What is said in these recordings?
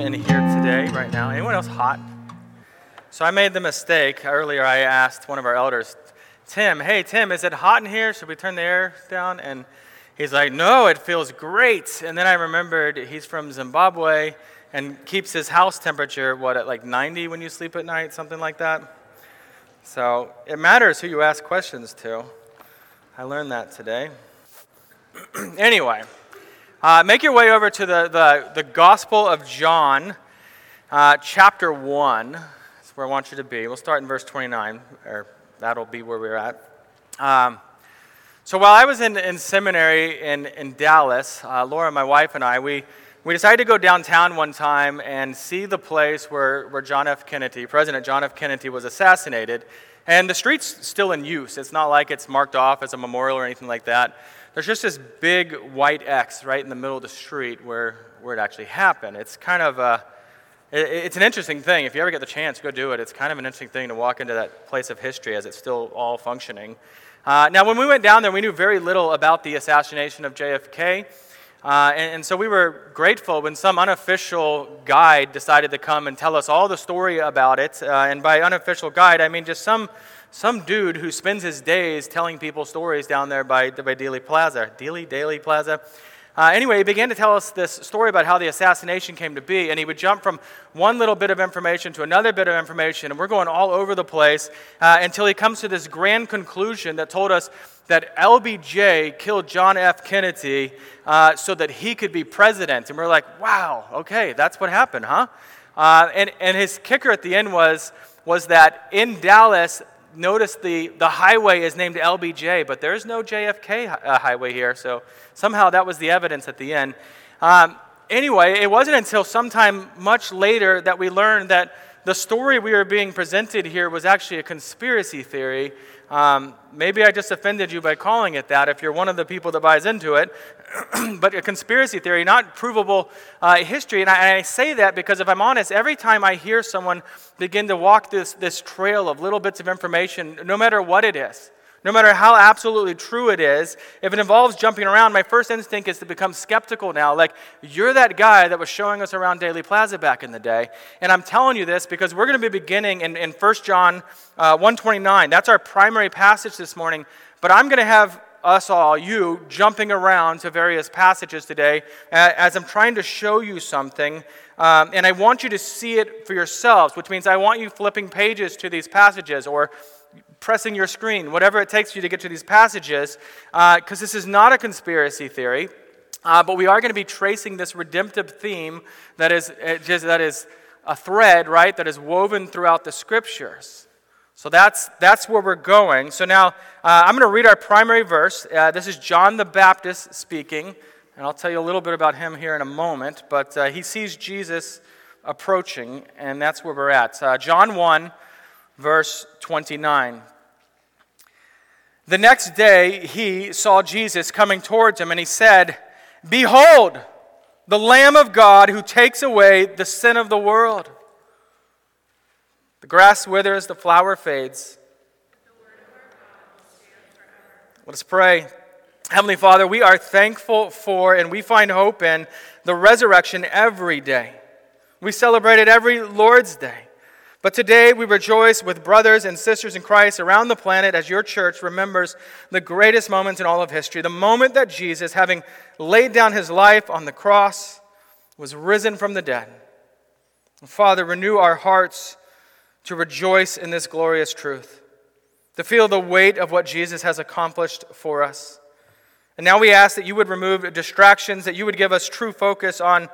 in here today, right now. Anyone else hot? So I made the mistake earlier. I asked one of our elders, Tim, hey, Tim, is it hot in here? Should we turn the air down? And he's like, no, it feels great. And then I remembered he's from Zimbabwe and keeps his house temperature, what, at like 90 when you sleep at night, something like that? So it matters who you ask questions to. I learned that today. anyway. Uh, make your way over to the, the, the Gospel of John, uh, chapter 1. That's where I want you to be. We'll start in verse 29, or that'll be where we're at. Um, so while I was in, in seminary in, in Dallas, uh, Laura, my wife, and I, we, we decided to go downtown one time and see the place where, where John F. Kennedy, President John F. Kennedy, was assassinated. And the street's still in use. It's not like it's marked off as a memorial or anything like that there's just this big white X right in the middle of the street where, where it actually happened. It's kind of a, it, it's an interesting thing. If you ever get the chance, go do it. It's kind of an interesting thing to walk into that place of history as it's still all functioning. Uh, now, when we went down there, we knew very little about the assassination of JFK. Uh, and, and, so we were grateful when some unofficial guide decided to come and tell us all the story about it. Uh, and by unofficial guide, I mean just some some dude who spends his days telling people stories down there by, by Dealey Plaza. Dealey, Daily Plaza. Uh, anyway, he began to tell us this story about how the assassination came to be, and he would jump from one little bit of information to another bit of information, and we're going all over the place uh, until he comes to this grand conclusion that told us that LBJ killed John F. Kennedy uh, so that he could be president. And we're like, wow, okay, that's what happened, huh? Uh, and, and his kicker at the end was, was that in Dallas, notice the, the highway is named LBJ, but there's no JFK uh, highway here, so somehow that was the evidence at the end. Um, anyway, it wasn't until sometime much later that we learned that the story we were being presented here was actually a conspiracy theory. Um, maybe I just offended you by calling it that if you're one of the people that buys into it. but a conspiracy theory, not provable uh, history. And I, and I, say that because if I'm honest, every time I hear someone begin to walk this, this trail of little bits of information, no matter what it is, no matter how absolutely true it is, if it involves jumping around, my first instinct is to become skeptical now. Like, you're that guy that was showing us around Daily Plaza back in the day. And I'm telling you this because we're going to be beginning in, in 1 John uh, 129. That's our primary passage this morning. But I'm going to have us all, you, jumping around to various passages today as I'm trying to show you something. Um, and I want you to see it for yourselves, which means I want you flipping pages to these passages or pressing your screen, whatever it takes for you to get to these passages, because uh, this is not a conspiracy theory. Uh, but we are going to be tracing this redemptive theme that is, just, that is a thread, right, that is woven throughout the scriptures. So that's, that's where we're going. So now uh, I'm going to read our primary verse. Uh, this is John the Baptist speaking, and I'll tell you a little bit about him here in a moment. But uh, he sees Jesus approaching, and that's where we're at. Uh, John 1, verse 29. The next day, he saw Jesus coming towards him, and he said, Behold, the Lamb of God who takes away the sin of the world. The grass withers, the flower fades. Let us pray. Heavenly Father, we are thankful for and we find hope in the resurrection every day. We celebrate it every Lord's Day. But today we rejoice with brothers and sisters in Christ around the planet as your church remembers the greatest moment in all of history the moment that Jesus, having laid down his life on the cross, was risen from the dead. Father, renew our hearts to rejoice in this glorious truth, to feel the weight of what Jesus has accomplished for us. And now we ask that you would remove distractions, that you would give us true focus on,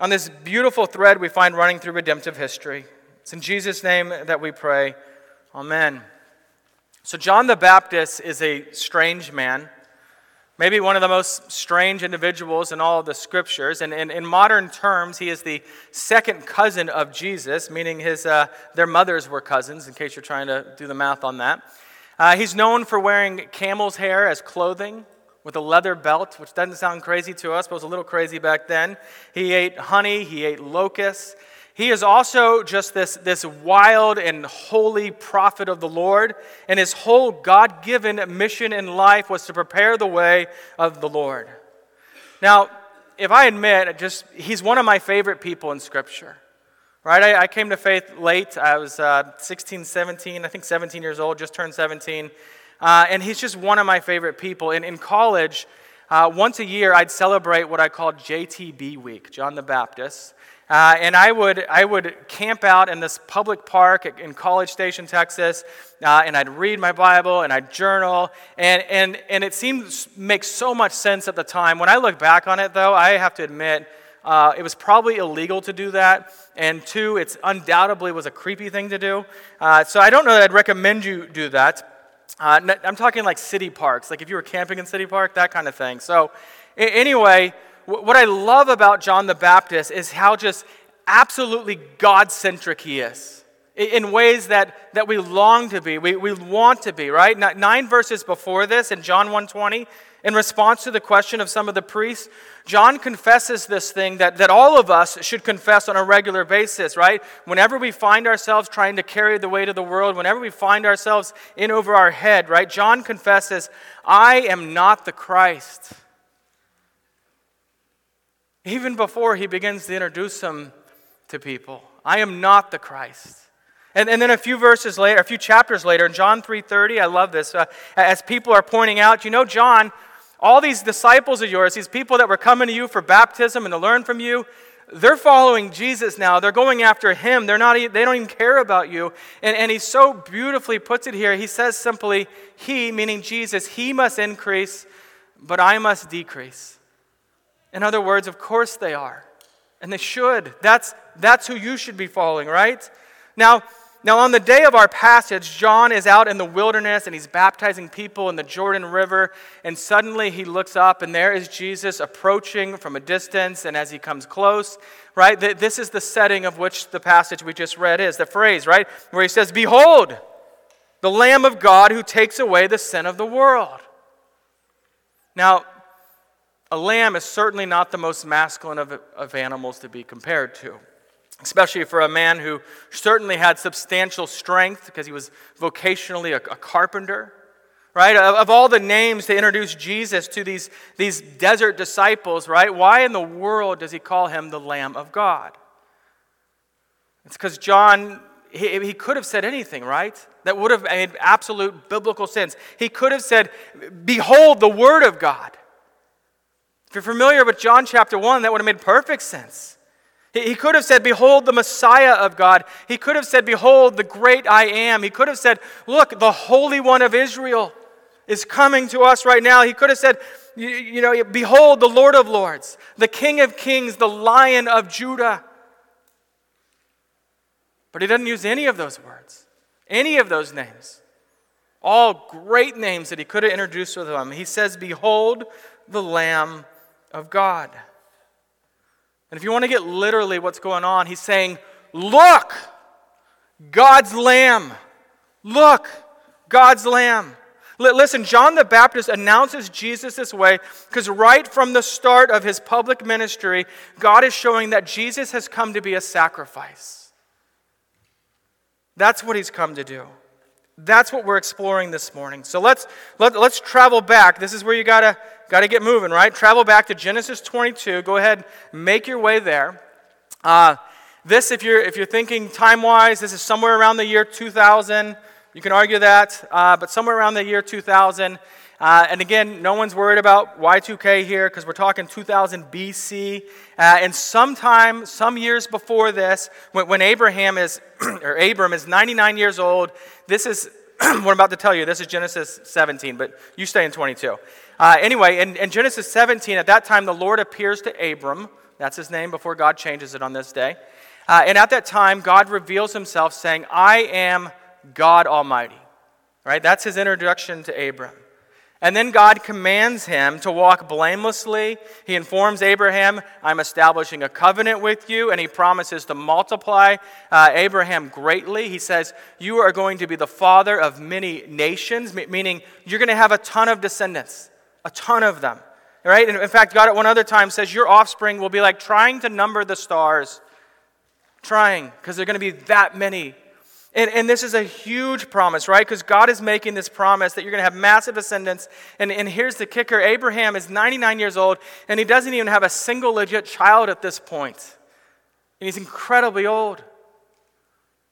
on this beautiful thread we find running through redemptive history. It's in Jesus' name that we pray. Amen. So, John the Baptist is a strange man, maybe one of the most strange individuals in all of the scriptures. And in, modern terms, he is the second cousin of Jesus, meaning his, uh, their mothers were cousins, in case you're trying to do the math on that. Uh, he's known for wearing camel's hair as clothing with a leather belt, which doesn't sound crazy to us, but was a little crazy back then. He ate honey, he ate locusts. He is also just this, this wild and holy prophet of the Lord, and his whole God given mission in life was to prepare the way of the Lord. Now, if I admit, just he's one of my favorite people in Scripture. Right? I, I came to faith late. I was uh, 16, 17, I think 17 years old, just turned 17. Uh, and he's just one of my favorite people. And in college, uh, once a year, I'd celebrate what I called JTB Week, John the Baptist. Uh, and I would, I would camp out in this public park in College Station, Texas, uh, and I'd read my Bible and I'd journal. And, and, and it seemed make so much sense at the time. When I look back on it, though, I have to admit, uh, it was probably illegal to do that. And two, it undoubtedly was a creepy thing to do. Uh, so I don't know that I'd recommend you do that. Uh, I'm talking like city parks, like if you were camping in city park, that kind of thing. So anyway, what I love about John the Baptist is how just absolutely God centric he is in ways that, that we long to be, we, we want to be, right? Nine verses before this in John 120, in response to the question of some of the priests, John confesses this thing that, that all of us should confess on a regular basis, right? Whenever we find ourselves trying to carry the weight of the world, whenever we find ourselves in over our head, right? John confesses, I am not the Christ. Even before he begins to introduce him to people, I am not the Christ. And, and then a few verses later, a few chapters later, in John 3.30, I love this, uh, as people are pointing out, you know, John, all these disciples of yours, these people that were coming to you for baptism and to learn from you, they're following Jesus now. They're going after him. They're not, they don't even care about you. And, and he so beautifully puts it here. He says simply, He, meaning Jesus, He must increase, but I must decrease. In other words, of course they are. And they should. That's, that's who you should be following, right? Now, now, on the day of our passage, John is out in the wilderness and he's baptizing people in the Jordan River. And suddenly he looks up, and there is Jesus approaching from a distance. And as he comes close, right, this is the setting of which the passage we just read is the phrase, right, where he says, Behold, the Lamb of God who takes away the sin of the world. Now, a lamb is certainly not the most masculine of, of animals to be compared to, especially for a man who certainly had substantial strength because he was vocationally a, a carpenter. Right? Of, of all the names to introduce Jesus to these, these desert disciples, right? Why in the world does he call him the Lamb of God? It's because John he, he, could have said anything, right? That would have made absolute biblical sense. He could have said, Behold the Word of God. If you're familiar with John chapter 1, that would have made perfect sense. He could have said, Behold the Messiah of God. He could have said, Behold the great I am. He could have said, Look, the Holy One of Israel is coming to us right now. He could have said, You, know, Behold the Lord of Lords, the King of Kings, the Lion of Judah. But he doesn't use any of those words, any of those names. All great names that he could have introduced with them. He says, Behold the Lamb of God. And if you want to get literally what's going on, he's saying, Look, God's Lamb. Look, God's Lamb. Listen, John the Baptist announces Jesus this way because right from the start of his public ministry, God is showing that Jesus has come to be a sacrifice. That's what he's come to do. That's what we're exploring this morning. So let's, let, let's travel back. This is where you got to got to get moving, right? Travel back to Genesis 22. Go ahead, make your way there. Uh, this, if you're, if you're thinking time wise, this is somewhere around the year 2000. You can argue that, uh, but somewhere around the year 2000. Uh, and again, no one's worried about Y2K here because we're talking 2000 BC. Uh, and sometime, some years before this, when, when Abraham is, or Abram is 99 years old, this is what I'm about to tell you. This is Genesis 17, but you stay in 22. Uh, anyway, in, in Genesis 17, at that time, the Lord appears to Abram. That's his name before God changes it on this day. Uh, and at that time, God reveals himself saying, I am God Almighty. Right? That's his introduction to Abram. And then God commands him to walk blamelessly. He informs Abraham, I'm establishing a covenant with you, and he promises to multiply uh, Abraham greatly. He says, You are going to be the father of many nations, meaning you're going to have a ton of descendants a ton of them. Right? And in fact, God at one other time says, Your offspring will be like trying to number the stars. Trying, because they're going to be that many. And, and this is a huge promise, right? Because God is making this promise that you're going to have massive descendants. And, and here's the kicker Abraham is 99 years old, and he doesn't even have a single legit child at this point. And he's incredibly old.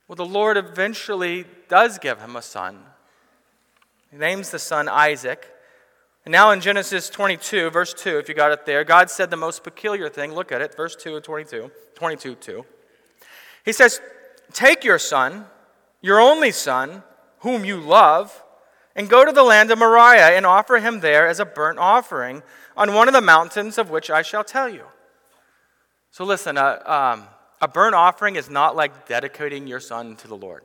Well, the Lord eventually does give him a son. He names the son Isaac. And now in Genesis 22, verse 2, if you got it there, God said the most peculiar thing. Look at it, verse 2 of 22, 22, 2. He says, Take your son your only son, whom you love, and go to the land of Moriah and offer him there as a burnt offering on one of the mountains of which I shall tell you. So listen, uh, um, a burnt offering is not like dedicating your son to the Lord.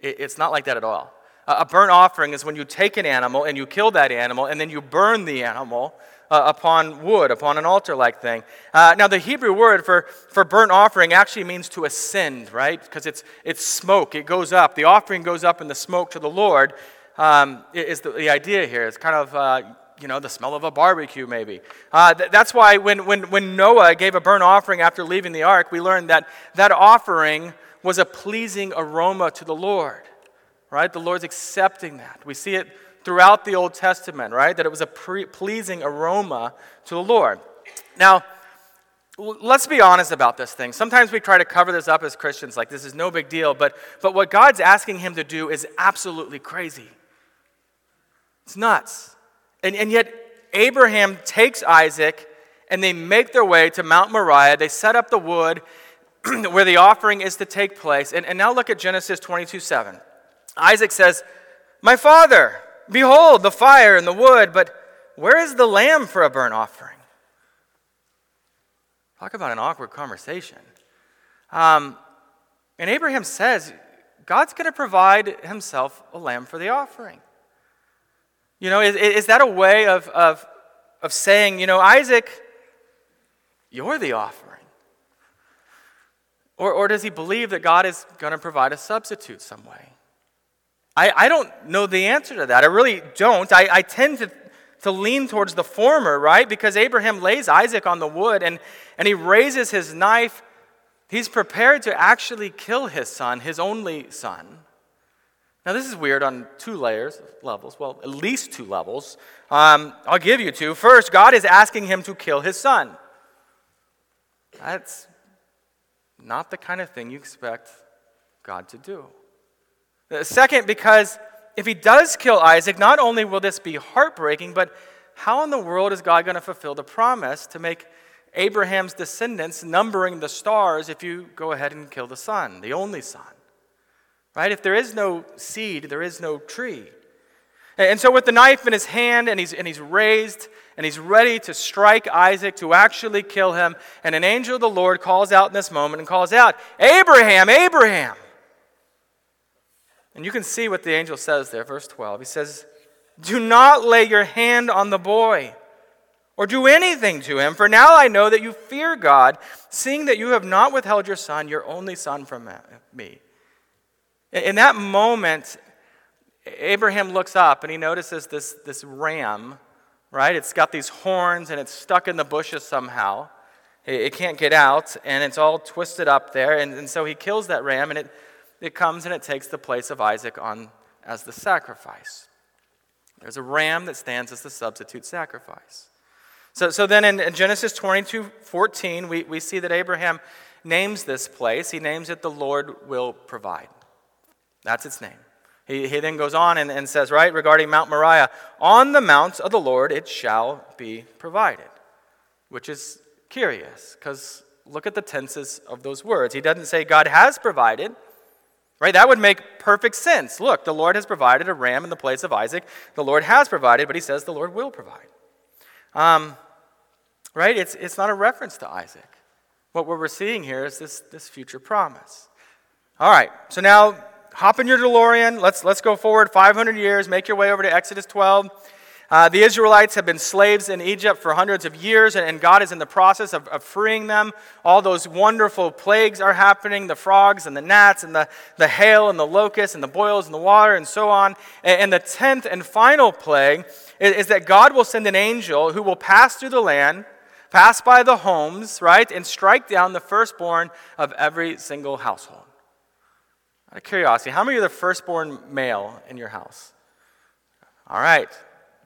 It, it's not like that at all. A burnt offering is when you take an animal and you kill that animal and then you burn the animal uh, upon wood, upon an altar like thing. Uh, now, the Hebrew word for, for burnt offering actually means to ascend, right? Because it's, it's smoke, it goes up. The offering goes up in the smoke to the Lord, um, is the, the idea here. It's kind of. Uh, you know, the smell of a barbecue, maybe. Uh, th- that's why when, when, when Noah gave a burnt offering after leaving the ark, we learned that that offering was a pleasing aroma to the Lord, right? The Lord's accepting that. We see it throughout the Old Testament, right? That it was a pre- pleasing aroma to the Lord. Now, let's be honest about this thing. Sometimes we try to cover this up as Christians, like this is no big deal, but, but what God's asking him to do is absolutely crazy. It's nuts. And, and yet, Abraham takes Isaac and they make their way to Mount Moriah. They set up the wood where the offering is to take place. And, and now look at Genesis 22 7. Isaac says, My father. Behold, the fire and the wood, but where is the lamb for a burnt offering? Talk about an awkward conversation. Um, and Abraham says, God's going to provide himself a lamb for the offering. You know, is, is that a way of, of, of saying, you know, Isaac, you're the offering? Or, or does he believe that God is going to provide a substitute some way? I, I don't know the answer to that. I really don't. I, I tend to, to lean towards the former, right? Because Abraham lays Isaac on the wood and, and he raises his knife. He's prepared to actually kill his son, his only son. Now, this is weird on two layers, levels. Well, at least two levels. Um, I'll give you two. First, God is asking him to kill his son. That's not the kind of thing you expect God to do. Uh, second, because if he does kill Isaac, not only will this be heartbreaking, but how in the world is God going to fulfill the promise to make Abraham's descendants numbering the stars if you go ahead and kill the son, the only son? Right? If there is no seed, there is no tree. And so, with the knife in his hand, and he's, and he's raised, and he's ready to strike Isaac to actually kill him, and an angel of the Lord calls out in this moment and calls out, Abraham, Abraham! And you can see what the angel says there, verse 12. He says, Do not lay your hand on the boy or do anything to him, for now I know that you fear God, seeing that you have not withheld your son, your only son, from me. In that moment, Abraham looks up and he notices this, this ram, right? It's got these horns and it's stuck in the bushes somehow. It, can't get out and it's all twisted up there. And, and so he kills that ram and it it comes and it takes the place of Isaac on, as the sacrifice. There's a ram that stands as the substitute sacrifice. So, so then in, in Genesis 22 14, we, we see that Abraham names this place. He names it the Lord will provide. That's its name. He, he then goes on and, and says, right, regarding Mount Moriah, on the mount of the Lord it shall be provided, which is curious because look at the tenses of those words. He doesn't say God has provided, Right? That would make perfect sense. Look, the Lord has provided a ram in the place of Isaac. The Lord has provided, but he says the Lord will provide. Um, right? It's, it's not a reference to Isaac. What we're seeing here is this, this future promise. All right, so now hop in your DeLorean. Let's, let's go forward 500 years, make your way over to Exodus 12. Uh, the Israelites have been slaves in Egypt for hundreds of years, and, and God is in the process of, of, freeing them. All those wonderful plagues are happening the frogs and the gnats, and the, the hail and the locusts, and the boils and the water, and so on. And, and the tenth and final plague is, is that God will send an angel who will pass through the land, pass by the homes, right, and strike down the firstborn of every single household. Out of curiosity, how many are the firstborn male in your house? All right,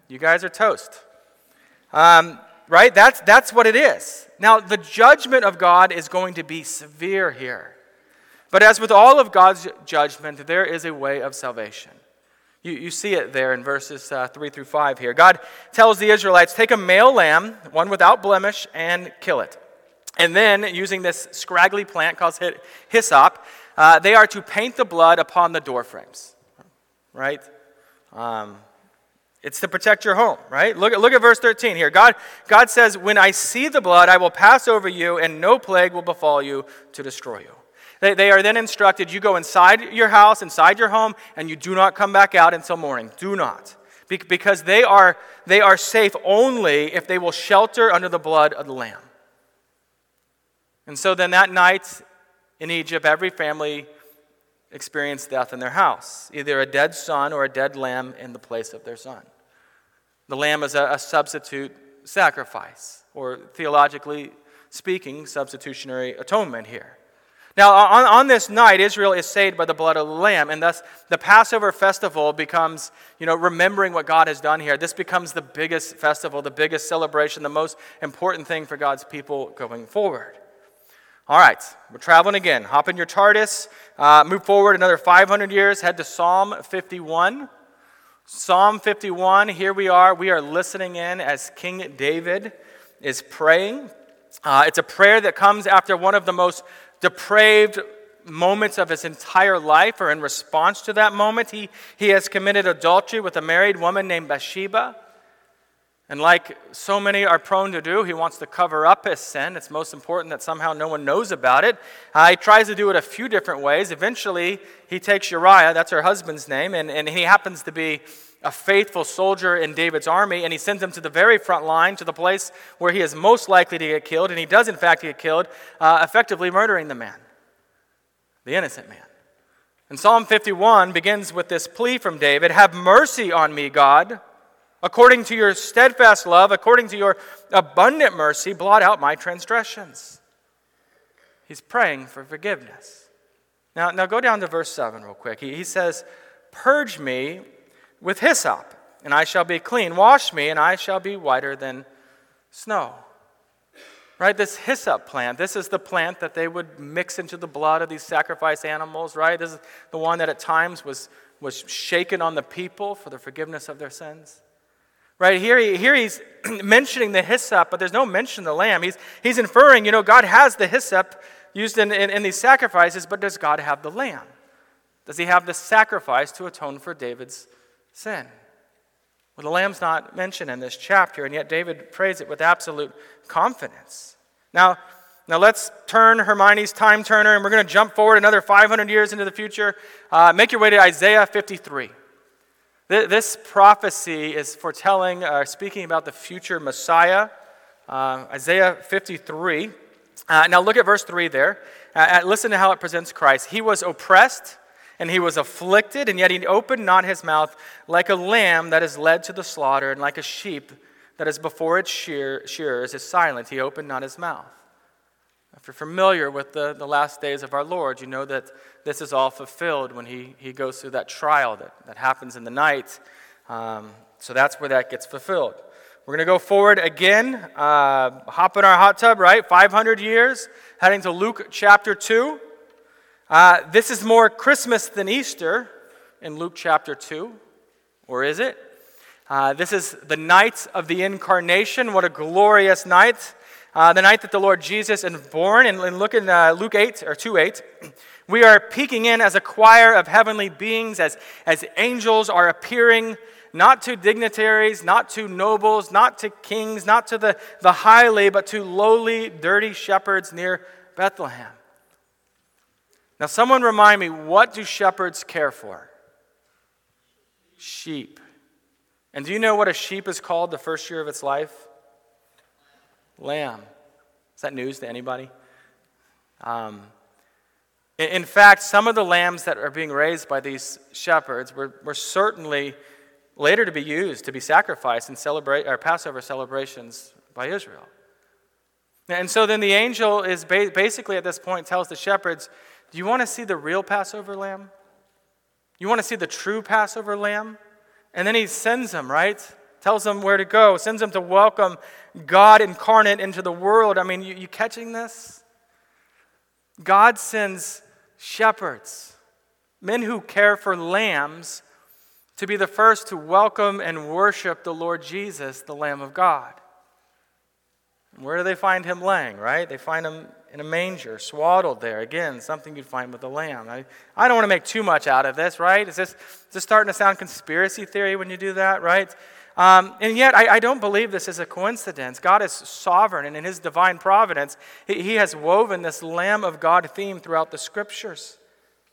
you guys are toast. Um, right? That's, that's what it is. Now, the judgment of God is going to be severe here. But as with all of God's judgment, there is a way of salvation. You, you see it there in verses uh, 3 through 5 here. God tells the Israelites, Take a male lamb, one without blemish, and kill it. And then, using this scraggly plant called hyssop, uh, they are to paint the blood upon the door frames. Right? Um, it's to protect your home, right? Look at, look at verse 13 here. God, God says, When I see the blood, I will pass over you, and no plague will befall you to destroy you. They, they are then instructed you go inside your house, inside your home, and you do not come back out until morning. Do not. Be- because they are, they are safe only if they will shelter under the blood of the Lamb. And so then that night in Egypt, every family experienced death in their house either a dead son or a dead lamb in the place of their son. The lamb is a, a substitute sacrifice, or theologically speaking, substitutionary atonement here. Now, on, on this night, Israel is saved by the blood of the Lamb, and thus the Passover festival becomes, you know, remembering what God has done here. This becomes the biggest festival, the biggest celebration, the most important thing for God's people going forward. All right, we're traveling again. Hop in your TARDIS, uh, move forward another 500 years, head to Psalm 51. Psalm 51, here we are. We are listening in as King David is praying. Uh, it's a prayer that comes after one of the most depraved moments of his entire life, or in response to that moment, he, he has committed adultery with a married woman named Bathsheba. And like so many are prone to do, he wants to cover up his sin. It's most important that somehow no one knows about it. Uh, he tries to do it a few different ways. Eventually, he takes Uriah, that's her husband's name, and, and he happens to be a faithful soldier in David's army, and he sends him to the very front line, to the place where he is most likely to get killed, and he does, in fact, get killed, uh, effectively murdering the man, the innocent man. And Psalm 51 begins with this plea from David Have mercy on me, God. According to your steadfast love, according to your abundant mercy, blot out my transgressions. He's praying for forgiveness. Now, now go down to verse 7 real quick. He, he says, Purge me with hyssop, and I shall be clean. Wash me, and I shall be whiter than snow. Right? This hyssop plant, this is the plant that they would mix into the blood of these sacrifice animals, right? This is the one that at times was, was shaken on the people for the forgiveness of their sins. Right here, he, here he's mentioning the hyssop, but there's no mention of the lamb. He's, he's inferring, you know, God has the hyssop used in, in, in these sacrifices, but does God have the lamb? Does he have the sacrifice to atone for David's sin. Well, the lamb's not mentioned in this chapter, and yet David prays it with absolute confidence. Now, now let's turn Hermione's time turner, and we're going to jump forward another 500 years into the future. Uh, make your way to Isaiah 53. This prophecy is foretelling, uh, speaking about the future Messiah. Uh, Isaiah 53. Uh, now look at verse 3 there. Uh, listen to how it presents Christ. He was oppressed and he was afflicted, and yet he opened not his mouth, like a lamb that is led to the slaughter, and like a sheep that is before its shear, shearers is silent. He opened not his mouth. If you're familiar with the, the last days of our Lord, you know that this is all fulfilled when he, he goes through that trial that, that happens in the night. Um, so that's where that gets fulfilled. We're going to go forward again, uh, hop in our hot tub, right? 500 years, heading to Luke chapter 2. Uh, this is more Christmas than Easter in Luke chapter 2, or is it? Uh, this is the night of the incarnation. What a glorious night. Uh, the night that the Lord Jesus is born. And, and look in uh, Luke 8, or 2 8. We are peeking in as a choir of heavenly beings, as, as angels are appearing, not to dignitaries, not to nobles, not to kings, not to the, the highly, but to lowly, dirty shepherds near Bethlehem. Now, someone remind me what do shepherds care for? Sheep. And do you know what a sheep is called the first year of its life? Lamb. Is that news to anybody? Um, in fact, some of the lambs that are being raised by these shepherds were, were certainly later to be used to be sacrificed in celebrate, or Passover celebrations by Israel. And so then the angel is ba- basically at this point tells the shepherds, do you want to see the real Passover lamb? You want to see the true Passover lamb? And then he sends them, right? Tells them where to go, sends them to welcome God incarnate into the world. I mean, you, you catching this? God sends shepherds, men who care for lambs, to be the first to welcome and worship the Lord Jesus, the Lamb of God. Where do they find him laying, right? They find him in a manger, swaddled there. Again, something you'd find with a lamb. I, I don't want to make too much out of this, right? Is this, is this starting to sound conspiracy theory when you do that, right? Um, and yet, I, I, don't believe this is a coincidence. God is sovereign, and in His divine providence, He, he has woven this Lamb of God theme throughout the scriptures.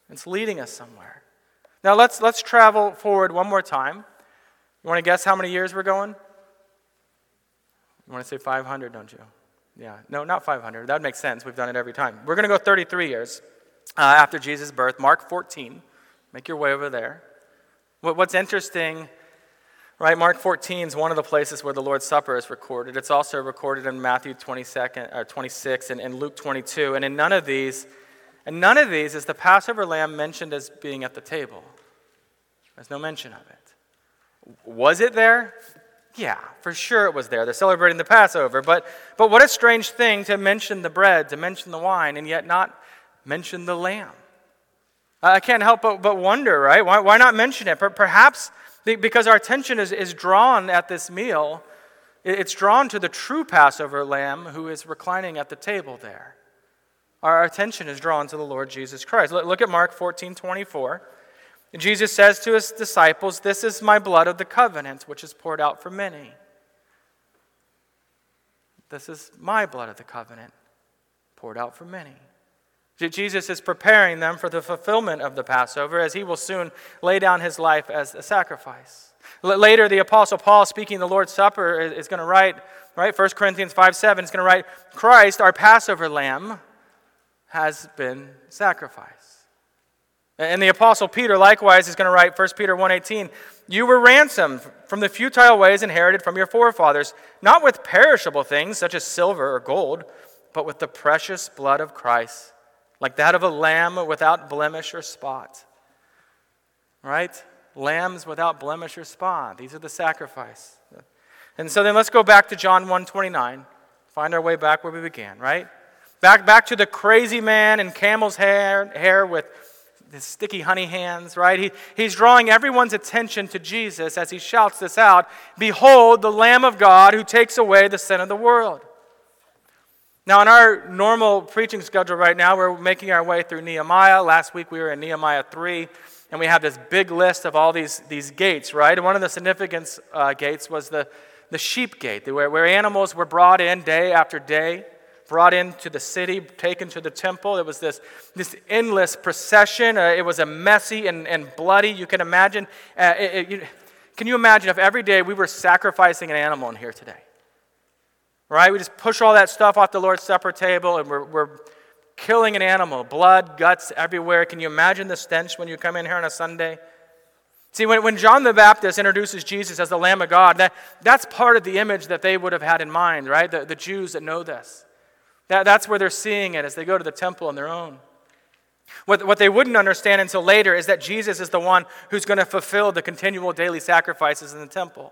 It's leading us somewhere. Now, let's, let's travel forward one more time. You want to guess how many years we're going? You want to say 500, don't you? Yeah, no, not 500. That would make sense. We've done it every time. We're going to go 33 years uh, after Jesus' birth. Mark 14. Make your way over there. What, what's interesting, right? Mark 14 is one of the places where the Lord's Supper is recorded. It's also recorded in Matthew 22nd, or uh, 26 and, and Luke 22. And in none of these, and none of these is the Passover lamb mentioned as being at the table. There's no mention of it. Was it there? Yeah, for sure it was there. They're celebrating the Passover. But, but what a strange thing to mention the bread, to mention the wine, and yet not mention the lamb. I can't help but, but wonder, right? Why, why not mention it? Perhaps because our attention is, is drawn at this meal, it's drawn to the true Passover lamb who is reclining at the table there. Our attention is drawn to the Lord Jesus Christ. Look at Mark 14 24. Jesus says to his disciples, This is my blood of the covenant, which is poured out for many. This is my blood of the covenant, poured out for many. Jesus is preparing them for the fulfillment of the Passover as he will soon lay down his life as a sacrifice. Later, the Apostle Paul, speaking the Lord's Supper, is going to write, right? 1 Corinthians 5 7 is going to write, Christ, our Passover lamb, has been sacrificed. And the apostle Peter likewise is going to write 1 Peter 1:18, "You were ransomed from the futile ways inherited from your forefathers, not with perishable things such as silver or gold, but with the precious blood of Christ, like that of a lamb without blemish or spot." Right? Lambs without blemish or spot. These are the sacrifice. And so then let's go back to John 1:29. Find our way back where we began, right? Back back to the crazy man in camel's hair, hair with his sticky honey hands, right? He, he's drawing everyone's attention to Jesus as he shouts this out Behold, the Lamb of God who takes away the sin of the world. Now, in our normal preaching schedule right now, we're making our way through Nehemiah. Last week we were in Nehemiah 3, and we have this big list of all these, these gates, right? And one of the significant uh, gates was the, the sheep gate, where, where animals were brought in day after day brought into the city, taken to the temple. It was this, this endless procession. Uh, it was a messy and, and bloody. You can imagine. Uh, it, it, you, can you imagine if every day we were sacrificing an animal in here today? Right? We just push all that stuff off the Lord's Supper table and we're, we're killing an animal, blood, guts everywhere. Can you imagine the stench when you come in here on a Sunday? See, when, when John the Baptist introduces Jesus as the Lamb of God, that, that's part of the image that they would have had in mind, right? The, the Jews that know this. That, that's where they're seeing it as they go to the temple on their own. What, what they wouldn't understand until later is that Jesus is the one who's going to fulfill the continual daily sacrifices in the temple.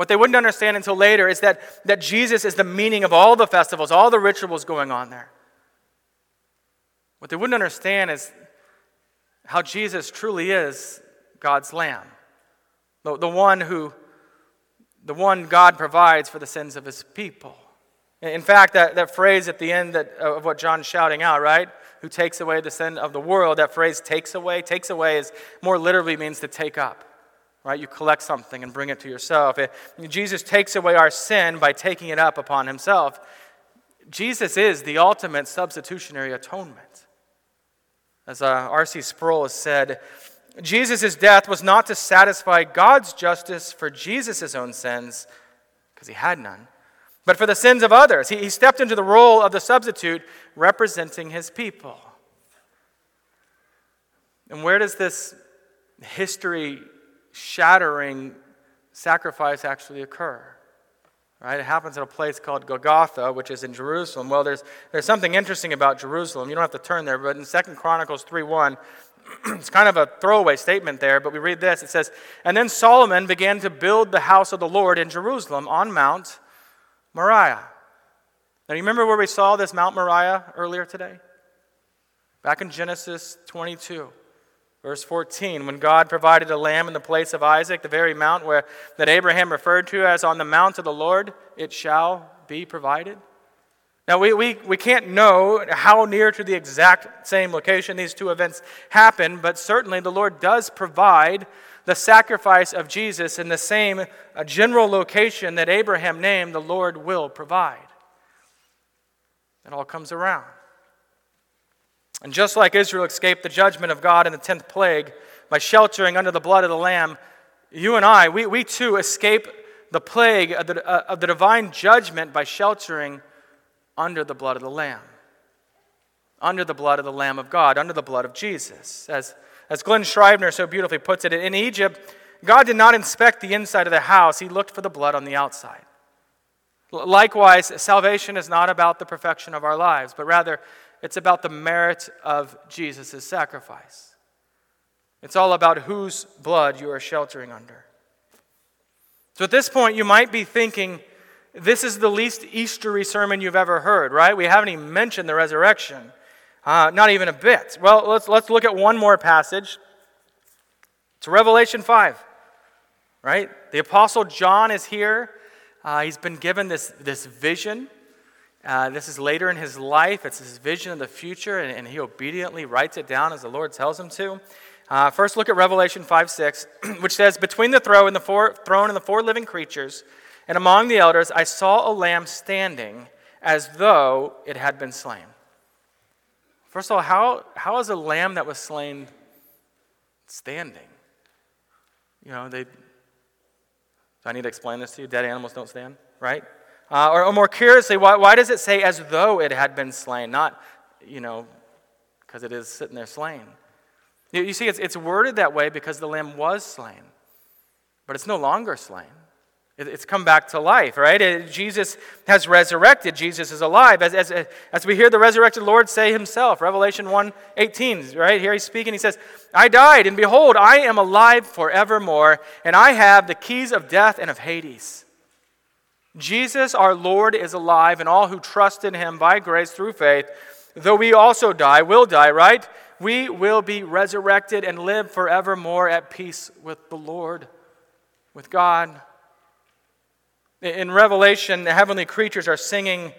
What they wouldn't understand until later is that, that Jesus is the meaning of all the festivals, all the rituals going on there. What they wouldn't understand is how Jesus truly is God's Lamb, the, the, one who, the one God provides for the sins of his people. In fact, that, that phrase at the end that, of what John's shouting out, right? Who takes away the sin of the world, that phrase takes away, takes away is more literally means to take up, right? You collect something and bring it to yourself. It, Jesus takes away our sin by taking it up upon himself. Jesus is the ultimate substitutionary atonement. As uh, R.C. Sproul has said, Jesus' death was not to satisfy God's justice for Jesus' own sins, because he had none but for the sins of others. He, he stepped into the role of the substitute representing his people. And where does this history shattering sacrifice actually occur? Right? It happens at a place called Golgotha, which is in Jerusalem. Well, there's, there's something interesting about Jerusalem. You don't have to turn there, but in 2 Chronicles 3 1, it's kind of a throwaway statement there, but we read this. It says, And then Solomon began to build the house of the Lord in Jerusalem on Mount Moriah. Now, you remember where we saw this Mount Moriah earlier today? Back in Genesis 22, verse 14, when God provided a lamb in the place of Isaac, the very mount where, that Abraham referred to as on the mount of the Lord, it shall be provided. Now, we, we, we can't know how near to the exact same location these two events happen, but certainly the Lord does provide the sacrifice of Jesus in the same uh, general location that Abraham named, the Lord will provide. It all comes around. And just like Israel escaped the judgment of God in the 10th plague by sheltering under the blood of the Lamb, you and I, we, we too escape the plague of the, uh, of the divine judgment by sheltering under the blood of the Lamb. Under the blood of the Lamb of God, under the blood of Jesus. As, as Glen Scrivener so beautifully puts it, in Egypt, God did not inspect the inside of the house, He looked for the blood on the outside. Likewise, salvation is not about the perfection of our lives, but rather it's about the merit of Jesus' sacrifice. It's all about whose blood you are sheltering under. So at this point, you might be thinking, this is the least Eastery sermon you've ever heard, right? We haven't even mentioned the resurrection. Uh, not even a bit. Well, let's, let's look at one more passage. It's Revelation 5, right? The Apostle John is here. Uh, he's been given this, this vision. Uh, this is later in his life. It's his vision of the future, and, and he obediently writes it down as the Lord tells him to. Uh, first, look at Revelation 5 6, which says, Between the throne and the, four, throne and the four living creatures, and among the elders, I saw a lamb standing as though it had been slain. First of all, how, how is a lamb that was slain standing? You know, they. Do I need to explain this to you? Dead animals don't stand, right? Uh, or, or, more curiously, why, why does it say as though it had been slain? Not, you know, because it is sitting there slain. You, you see, it's, it's worded that way because the lamb was slain, but it's no longer slain. It's come back to life, right? It, Jesus has resurrected. Jesus is alive. As, as, as we hear the resurrected Lord say himself, Revelation 1 18, right? Here he's speaking. He says, I died, and behold, I am alive forevermore, and I have the keys of death and of Hades. Jesus, our Lord, is alive, and all who trust in him by grace through faith, though we also die, will die, right? We will be resurrected and live forevermore at peace with the Lord, with God. In Revelation, the heavenly creatures are singing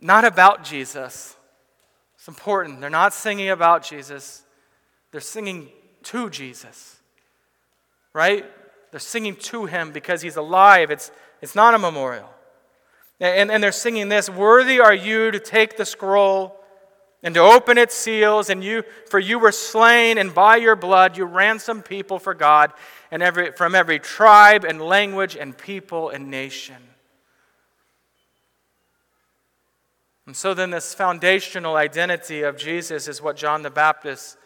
not about Jesus. It's important. They're not singing about Jesus, they're singing to Jesus. Right? They're singing to him because he's alive. It's, it's not a memorial. And, and they're singing this Worthy are you to take the scroll and to open its seals, and you, for you were slain, and by your blood you ransomed people for God and every, from every tribe and language and people and nation. And so then, this foundational identity of Jesus is what John the Baptist,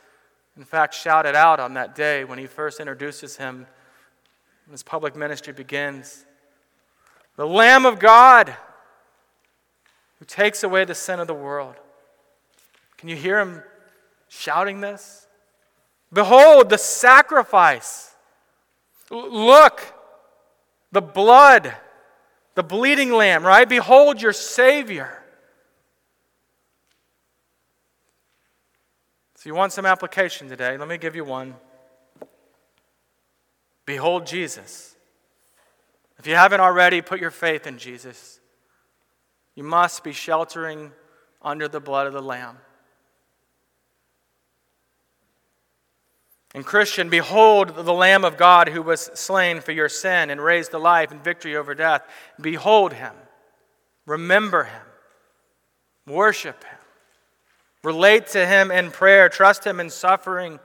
in fact, shouted out on that day when he first introduces him. His public ministry begins. The Lamb of God who takes away the sin of the world. Can you hear him shouting this? Behold, the sacrifice Look, the blood, the bleeding lamb, right? Behold your Savior. So, you want some application today? Let me give you one. Behold Jesus. If you haven't already put your faith in Jesus, you must be sheltering under the blood of the Lamb. And Christian, behold the Lamb of God who was slain for your sin and raised to life and victory over death. Behold him. Remember him. Worship him. Relate to him in prayer. Trust him in suffering.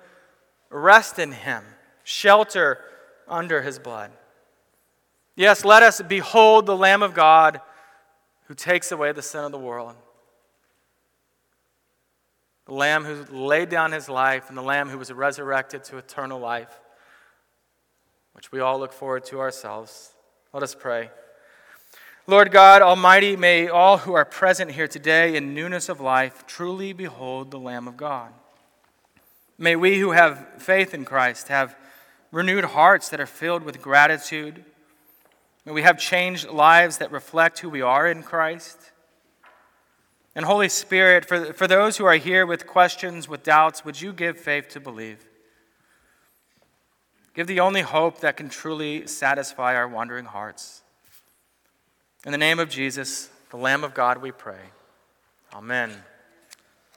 Rest in him. Shelter under his blood. Yes, let us behold the Lamb of God who takes away the sin of the world the Lamb who laid down his life, and the Lamb who was resurrected to eternal life, which we all look forward to ourselves. Let us pray. Lord God Almighty, may all who are present here today in newness of life truly behold the Lamb of God. May we who have faith in Christ have renewed hearts that are filled with gratitude. May we have changed lives that reflect who we are in Christ. And Holy Spirit, for, for those who are here with questions, with doubts, would you give faith to believe? Give the only hope that can truly satisfy our wandering hearts. In the name of Jesus, the Lamb of God, we pray. Amen.